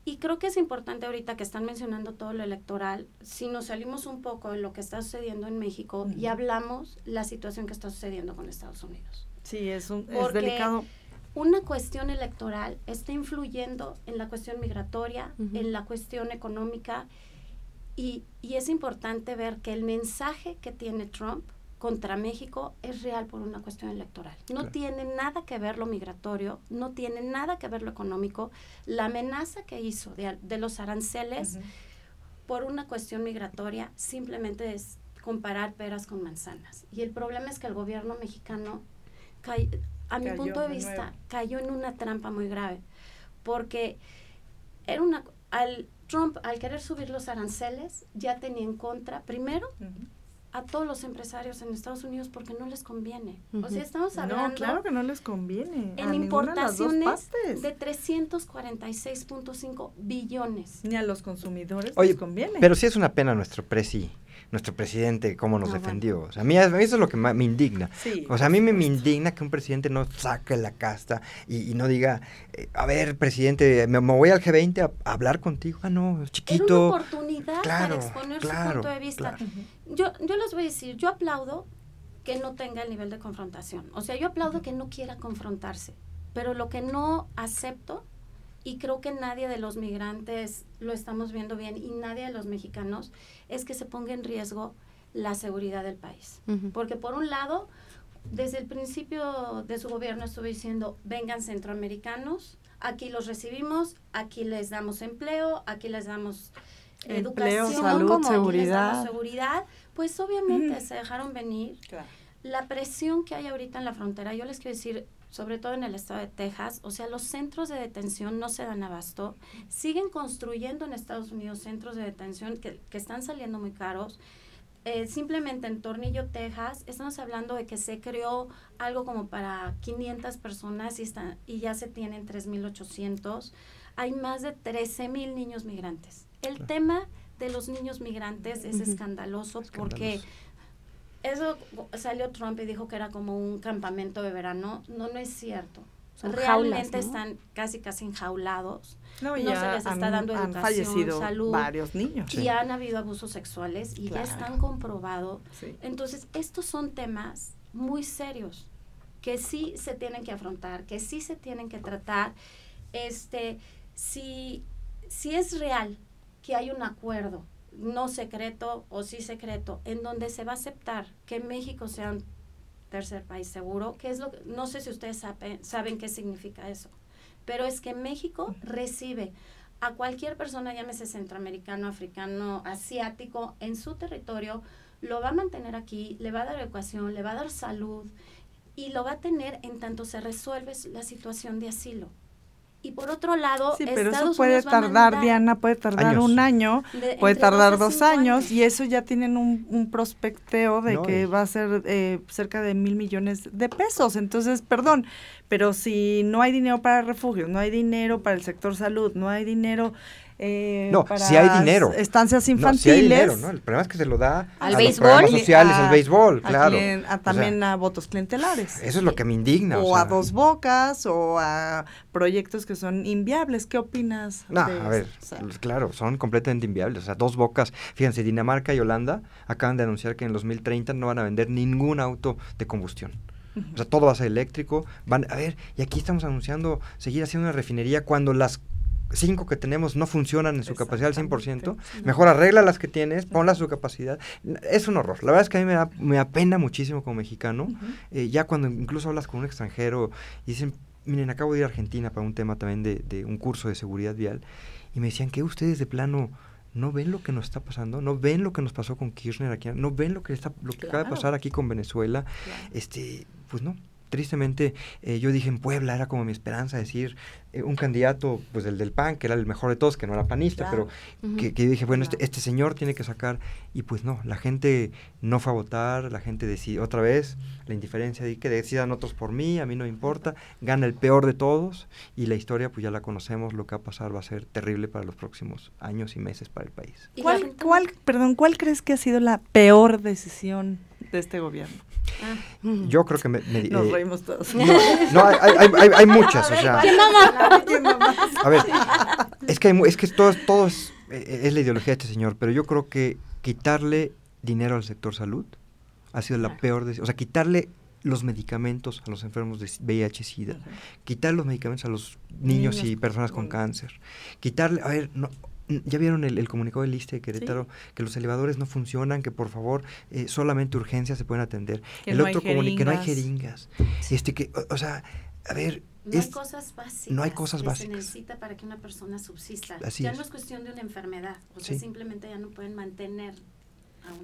Y creo que es importante ahorita que están mencionando todo lo electoral, si nos salimos un poco de lo que está sucediendo en México y hablamos la situación que está sucediendo con Estados Unidos.
Sí, es, un, es delicado.
Una cuestión electoral está influyendo en la cuestión migratoria, en la cuestión económica, y, y es importante ver que el mensaje que tiene Trump contra México es real por una cuestión electoral. No tiene nada que ver lo migratorio, no tiene nada que ver lo económico. La amenaza que hizo de, de los aranceles por una cuestión migratoria simplemente es comparar peras con manzanas. Y el problema es que el gobierno mexicano, a mi punto de, vista, cayó en una trampa muy grave. Porque era una, al Trump, al querer subir los aranceles, ya tenía en contra, primero, a todos los empresarios en Estados Unidos porque no les conviene. O sea, estamos hablando...
No, claro que no les conviene.
En importaciones de, 346.5 billones.
Ni a los consumidores les conviene.
Pero sí es una pena nuestro presi nuestro presidente, cómo nos defendió. O sea, a mí eso es lo que me indigna. o sea, a mí me, indigna que un presidente no saque la casta y, no diga, eh, a ver, presidente, me, voy al G20 a, hablar contigo. Ah, no, chiquito.
Era una oportunidad para exponer su punto de vista. Yo, yo les voy a decir, yo aplaudo que no tenga el nivel de confrontación. O sea, yo aplaudo que no quiera confrontarse. Pero lo que no acepto y creo que nadie de los migrantes lo estamos viendo bien y nadie de los mexicanos es que se ponga en riesgo la seguridad del país. Porque por un lado, desde el principio de su gobierno estuve diciendo, vengan centroamericanos, aquí los recibimos, aquí les damos empleo, aquí les damos educación,
salud, seguridad.
seguridad. Pues obviamente se dejaron venir. La presión que hay ahorita en la frontera, yo les quiero decir, sobre todo en el estado de Texas, o sea, los centros de detención no se dan abasto, siguen construyendo en Estados Unidos centros de detención que, están saliendo muy caros. Eh, simplemente en Tornillo, Texas, estamos hablando de que se creó algo como para 500 personas y ya se tienen 3.800. Hay más de 13.000 niños migrantes. El tema de los niños migrantes es escandaloso, porque eso salió Trump y dijo que era como un campamento de verano. No, no es cierto. Realmente están casi casi enjaulados. No, se les está dando educación, fallecido salud.
Varios niños.
Y han habido abusos sexuales y ya están comprobados. Entonces, estos son temas muy serios que sí se tienen que afrontar, que sí se tienen que tratar. Este, si, si es real que hay un acuerdo no secreto o sí secreto, en donde se va a aceptar que México sea un tercer país seguro, que es lo no sé si ustedes saben qué significa eso, pero es que México recibe a cualquier persona, llámese centroamericano, africano, asiático, en su territorio, lo va a mantener aquí, le va a dar educación, le va a dar salud y lo va a tener en tanto se resuelve la situación de asilo. Y por otro lado,
sí, pero eso puede tardar, Diana, puede tardar un año, puede tardar dos años, y eso ya tienen un, un prospecteo de que va a ser eh, cerca de mil millones de pesos. Entonces, perdón, pero si no hay dinero para refugios, no hay dinero para el sector salud, no hay dinero eh,
no, si hay dinero.
Estancias infantiles. hay dinero,
¿no? El problema es que se lo da
al a béisbol.
Los sociales, al béisbol, claro.
también a votos clientelares.
Eso es lo que me indigna.
O, a dos bocas, o a proyectos que son inviables. ¿Qué opinas?
No, a ver, pues, claro, son completamente inviables. O sea, dos bocas. Fíjense, Dinamarca y Holanda acaban de anunciar que en 2030 no van a vender ningún auto de combustión. O sea, todo va a ser eléctrico. Van, a ver, y aquí estamos anunciando seguir haciendo una refinería cuando las cinco que tenemos no funcionan en su capacidad al 100%, mejor arregla las que tienes, ponlas a su capacidad. Es un horror. La verdad es que a mí me da, me apena muchísimo como mexicano, eh, ya cuando incluso hablas con un extranjero y dicen, miren, acabo de ir a Argentina para un tema también de, un curso de seguridad vial, y me decían que ustedes de plano no ven lo que nos está pasando, no ven lo que nos pasó con Kirchner aquí, no ven lo que está, lo que acaba de pasar aquí con Venezuela, este, pues no, tristemente eh, yo dije en Puebla, era como mi esperanza decir eh, un candidato, pues el del PAN, que era el mejor de todos, que no era panista, pero que, que, dije, bueno, este, este, señor tiene que sacar, y pues no, la gente no fue a votar, la gente decidió otra vez, la indiferencia de que decidan otros por mí, a mí no importa, gana el peor de todos, y la historia pues ya la conocemos, lo que va a pasar va a ser terrible para los próximos años y meses para el país.
¿Cuál, cuál, perdón, cuál crees que ha sido la peor decisión de este gobierno?
Ah. Yo creo que me,
nos eh, reímos todos.
No, hay, hay, hay, muchas, o sea. A ver, es que, es que todo, todo es, es, la ideología de este señor, pero yo creo que quitarle dinero al sector salud ha sido la peor decisión. O sea, quitarle los medicamentos a los enfermos de VIH SIDA, quitar los medicamentos a los niños, y personas con cáncer, quitarle, a ver, no, ya vieron el, comunicado del ISTE de Querétaro, que los elevadores no funcionan, que por favor eh, solamente urgencias se pueden atender. el otro comunicado que no hay jeringas. Este que, o, sea, a ver,
no hay cosas básicas.
No hay cosas
que
básicas.
Se necesita para que una persona subsista. ya no es cuestión de una enfermedad. O sea, simplemente ya no pueden mantener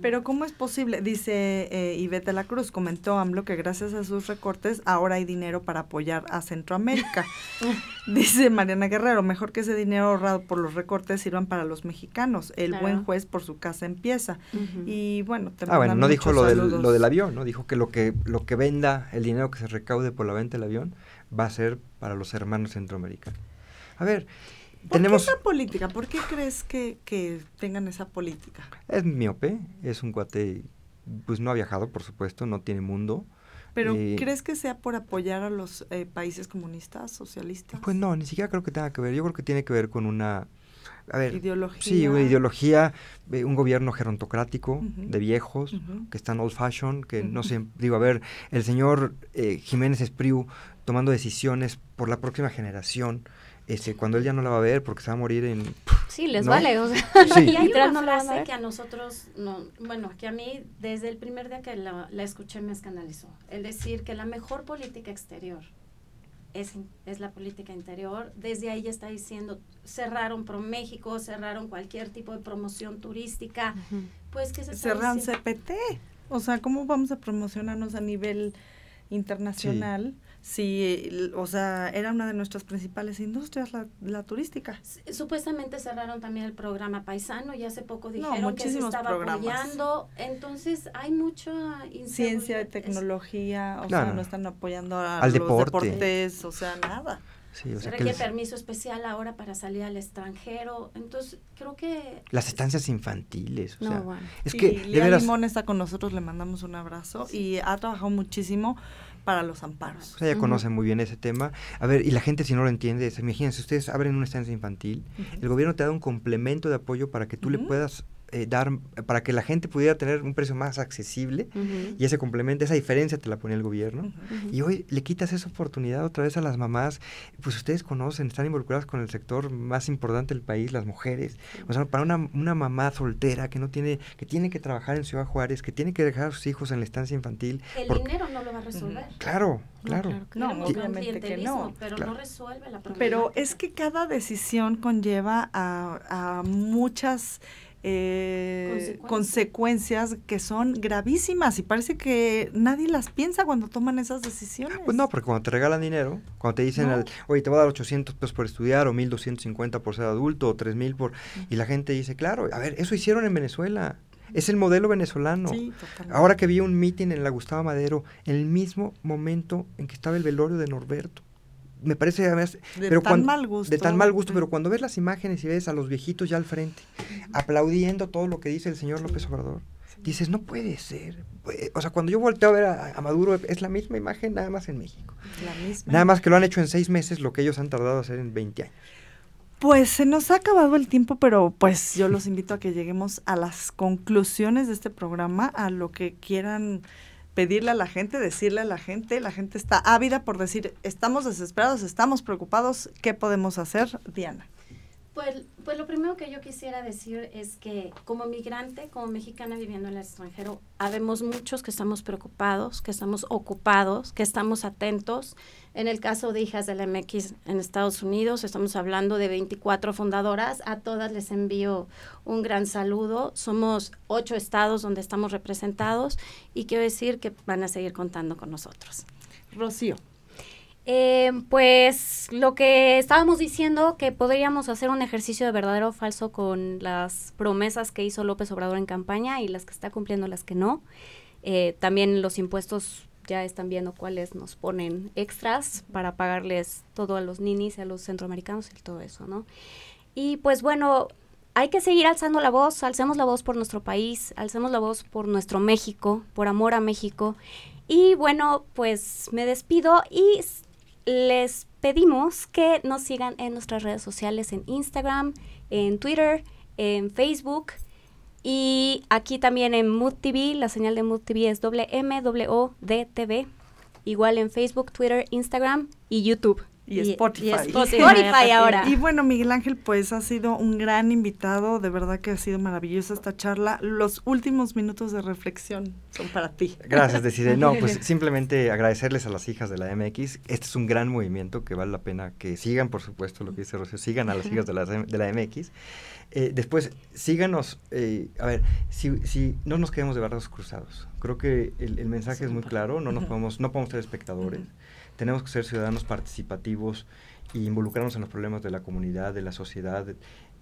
pero ¿cómo es posible? Dice eh, Ivette la Cruz, comentó AMLO que gracias a sus recortes ahora hay dinero para apoyar a Centroamérica. Dice Mariana Guerrero, mejor que ese dinero ahorrado por los recortes sirvan para los mexicanos. El buen juez por su casa empieza. Y bueno,
Ah, bueno, no dijo lo del, lo del avión, ¿no? Dijo que lo que lo que venda, el dinero que se recaude por la venta del avión, va a ser para los hermanos centroamericanos. A ver,
¿Por tenemos... qué esa política? ¿Por qué crees que, que tengan esa política?
Es miope, es un cuate, pues no ha viajado, por supuesto, no tiene mundo.
¿Pero eh, crees que sea por apoyar a los eh, países comunistas, socialistas?
Pues no, ni siquiera creo que tenga que ver. Yo creo que tiene que ver con una... A ver,
ideología.
Sí, una ideología, eh, un gobierno gerontocrático de viejos, que están old fashion, que no sé, digo, a ver, el señor Jiménez Espriu tomando decisiones por la próxima generación, este, cuando él ya no la va a ver porque se va a morir en...
Sí, les vale. O sea,
Y hay una frase que a nosotros, no, bueno, que a mí desde el primer día que la, escuché me escandalizó. El decir que la mejor política exterior es, es la política interior. Desde ahí ya está diciendo, cerraron Pro México, cerraron cualquier tipo de promoción turística. Pues que se
Cerraron CPT. O sea, ¿cómo vamos a promocionarnos a nivel internacional? Sí, o sea, era una de nuestras principales industrias, la, turística.
Supuestamente cerraron también el programa Paisano y hace poco dijeron que se estaba apoyando. Entonces, hay mucha
Ciencia, tecnología, o sea, no están apoyando a los deportes, o sea, nada.
Sí, o sea que permiso especial ahora para salir al extranjero. Entonces, creo que...
Las estancias infantiles, o sea,
es que... Lía Limón está con nosotros, le mandamos un abrazo y ha trabajado muchísimo para los amparos.
O sea, ella conoce muy bien ese tema. A ver, y la gente si no lo entiende, imagínense, ustedes abren una estancia infantil, el gobierno te da un complemento de apoyo para que tú le puedas eh, dar para que la gente pudiera tener un precio más accesible y ese complemento, esa diferencia te la pone el gobierno. Y hoy le quitas esa oportunidad otra vez a las mamás. Pues ustedes conocen, están involucradas con el sector más importante del país, las mujeres. O sea, para una, una, mamá soltera que no tiene, que tiene que trabajar en Ciudad Juárez, que tiene que dejar a sus hijos en la estancia infantil.
El dinero no lo va a resolver.
Claro, claro.
No, obviamente que no.
Pero no resuelve la
Pero es que cada decisión conlleva a, a muchas eh, consecuencias. que son gravísimas y parece que nadie las piensa cuando toman esas decisiones.
Pues no, porque cuando te regalan dinero, cuando te dicen, oye, te voy a dar 800 pesos por estudiar o 1250 por ser adulto o 3000 por... Y la gente dice, claro, a ver, eso hicieron en Venezuela. Es el modelo venezolano. Ahora que vi un mitin en la Gustavo Madero, en el mismo momento en que estaba el velorio de Norberto me parece además
de pero tan mal gusto.
de tan mal gusto pero cuando ves las imágenes y ves a los viejitos ya al frente aplaudiendo todo lo que dice el señor López Obrador dices no puede ser o sea cuando yo volteo a ver a, Maduro es la misma imagen nada más en México. Nada más que lo han hecho en seis meses lo que ellos han tardado a hacer en 20 años.
Pues se nos ha acabado el tiempo, pero pues yo los invito a que lleguemos a las conclusiones de este programa, a lo que quieran pedirle a la gente, decirle a la gente, la gente está ávida por decir, estamos desesperados, estamos preocupados, ¿qué podemos hacer, Diana?
Pues, pues lo primero que yo quisiera decir es que como migrante, como mexicana viviendo en el extranjero, habemos muchos que estamos preocupados, que estamos ocupados, que estamos atentos. En el caso de Hijas de la MX en Estados Unidos, estamos hablando de 24 fundadoras. A todas les envío un gran saludo. Somos ocho estados donde estamos representados y quiero decir que van a seguir contando con nosotros.
Rocío.
Eh, pues lo que estábamos diciendo, que podríamos hacer un ejercicio de verdadero o falso con las promesas que hizo López Obrador en campaña y las que está cumpliendo, las que no. Eh, también los impuestos ya están viendo cuáles nos ponen extras para pagarles todo a los ninis, a los centroamericanos y todo eso, ¿no? Y pues bueno, hay que seguir alzando la voz, alcemos la voz por nuestro país, alcemos la voz por nuestro México, por amor a México. Y bueno, pues me despido y les pedimos que nos sigan en nuestras redes sociales, en Instagram, en Twitter, en Facebook y aquí también en Mood TV, la señal de Mood TV es W-M-W-O-D TV. Igual en Facebook, Twitter, Instagram y YouTube.
Y, Spotify.
Spotify. ahora.
Y bueno, Miguel Ángel, pues ha sido un gran invitado, de verdad que ha sido maravillosa esta charla. Los últimos minutos de reflexión son para ti.
Gracias, Decide. No, pues simplemente agradecerles a las hijas de la MX. Este es un gran movimiento que vale la pena que sigan, por supuesto, lo que dice Rocío, sigan a las hijas de la, de la MX. Eh, después, síganos, eh, a ver, si, si no nos quedemos de brazos cruzados. Creo que el, mensaje es muy claro, no, nos podemos, no podemos ser espectadores tenemos que ser ciudadanos participativos e involucrarnos en los problemas de la comunidad, de la sociedad,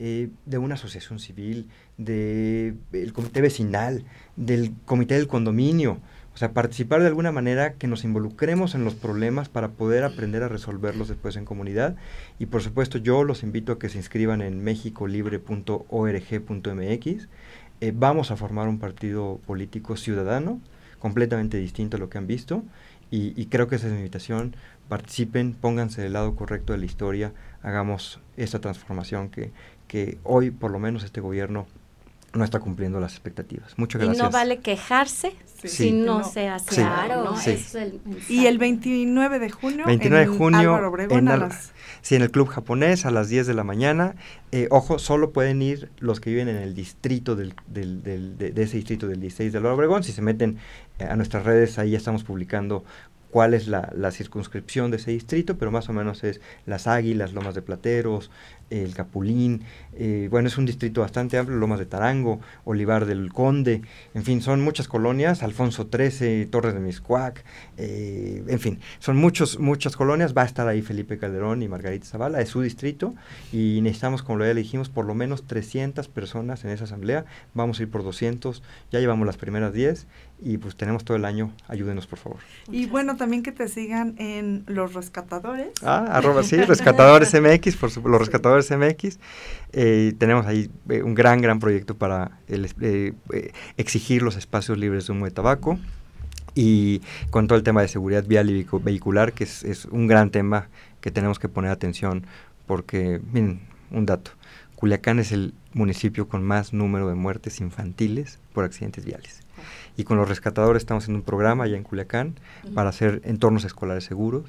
eh, de una asociación civil, del comité vecinal, del comité del condominio. O sea, participar de alguna manera que nos involucremos en los problemas para poder aprender a resolverlos después en comunidad. Y por supuesto yo los invito a que se inscriban en mexicolibre.org.mx. Eh, vamos a formar un partido político ciudadano, completamente distinto a lo que han visto y, creo que esa es mi invitación. Participen, pónganse del lado correcto de la historia, hagamos esta transformación que, que hoy, por lo menos, este gobierno no está cumpliendo las expectativas. Muchas gracias.
Y no vale quejarse si no, se hace claro.
y el 29 de junio
29 de junio en, sí, en el Club Japonés a las 10 de la mañana. Eh, ojo, solo pueden ir los que viven en el distrito del, del, del de, ese distrito del 16 de Álvaro Obregón. Si se meten eh, a nuestras redes, ahí ya estamos publicando cuál es la, la, circunscripción de ese distrito, pero más o menos es Las Águilas, Lomas de Plateros, el Capulín, eh, bueno, es un distrito bastante amplio, Lomas de Tarango, Olivar del Conde, en fin, son muchas colonias, Alfonso XIII, Torres de Miscuac, eh, en fin, son muchos, muchas colonias, va a estar ahí Felipe Calderón y Margarita Zavala, es su distrito, y necesitamos, como ya le dijimos, por lo menos 300 personas en esa asamblea, vamos a ir por 200, ya llevamos las primeras 10, y pues tenemos todo el año, ayúdenos por favor.
Y bueno, también que te sigan en Los Rescatadores.
Ah, arroba, sí, Rescatadores MX, por los Rescatadores MX. Eh, tenemos ahí eh, un gran, gran proyecto para eh, exigir los espacios libres de humo de tabaco y con todo el tema de seguridad vial y vehicular, que es un gran tema que tenemos que poner atención porque, miren, un dato, Culiacán es el municipio con más número de muertes infantiles por accidentes viales. Y con los rescatadores estamos haciendo un programa allá en Culiacán para hacer entornos escolares seguros.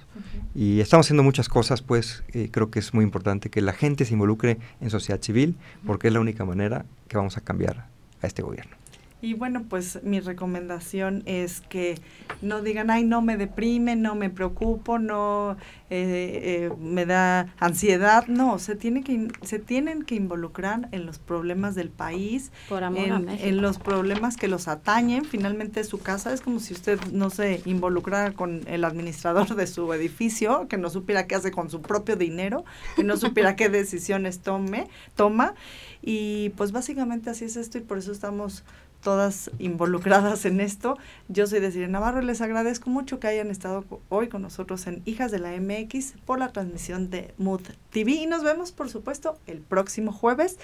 Y estamos haciendo muchas cosas, pues eh, creo que es muy importante que la gente se involucre en sociedad civil porque es la única manera que vamos a cambiar a este gobierno.
Y bueno, pues mi recomendación es que no digan, ay, no me deprime, no me preocupo, no eh, eh, me da ansiedad. No, se, tiene que, se tienen que involucrar en los problemas del país,
Por amor
en, los problemas que los atañen. Finalmente su casa es como si usted no se involucrara con el administrador de su edificio, que no supiera qué hace con su propio dinero, que no supiera qué decisiones tome, toma. Y pues básicamente así es esto y por eso estamos todas involucradas en esto. Yo soy Desiree Navarro y les agradezco mucho que hayan estado hoy con nosotros en Hijas de la MX por la transmisión de Mood TV y nos vemos por supuesto el próximo jueves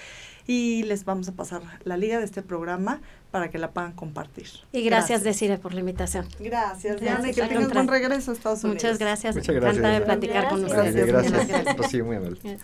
y les vamos a pasar la liga de este programa para que la puedan compartir.
Y gracias, Desiree por la invitación.
Gracias, Diana, y que tengas buen regreso a Estados Unidos.
Muchas gracias, Muchas gracias. de platicar con ustedes.
Gracias, gracias. Pues sí, muy amable.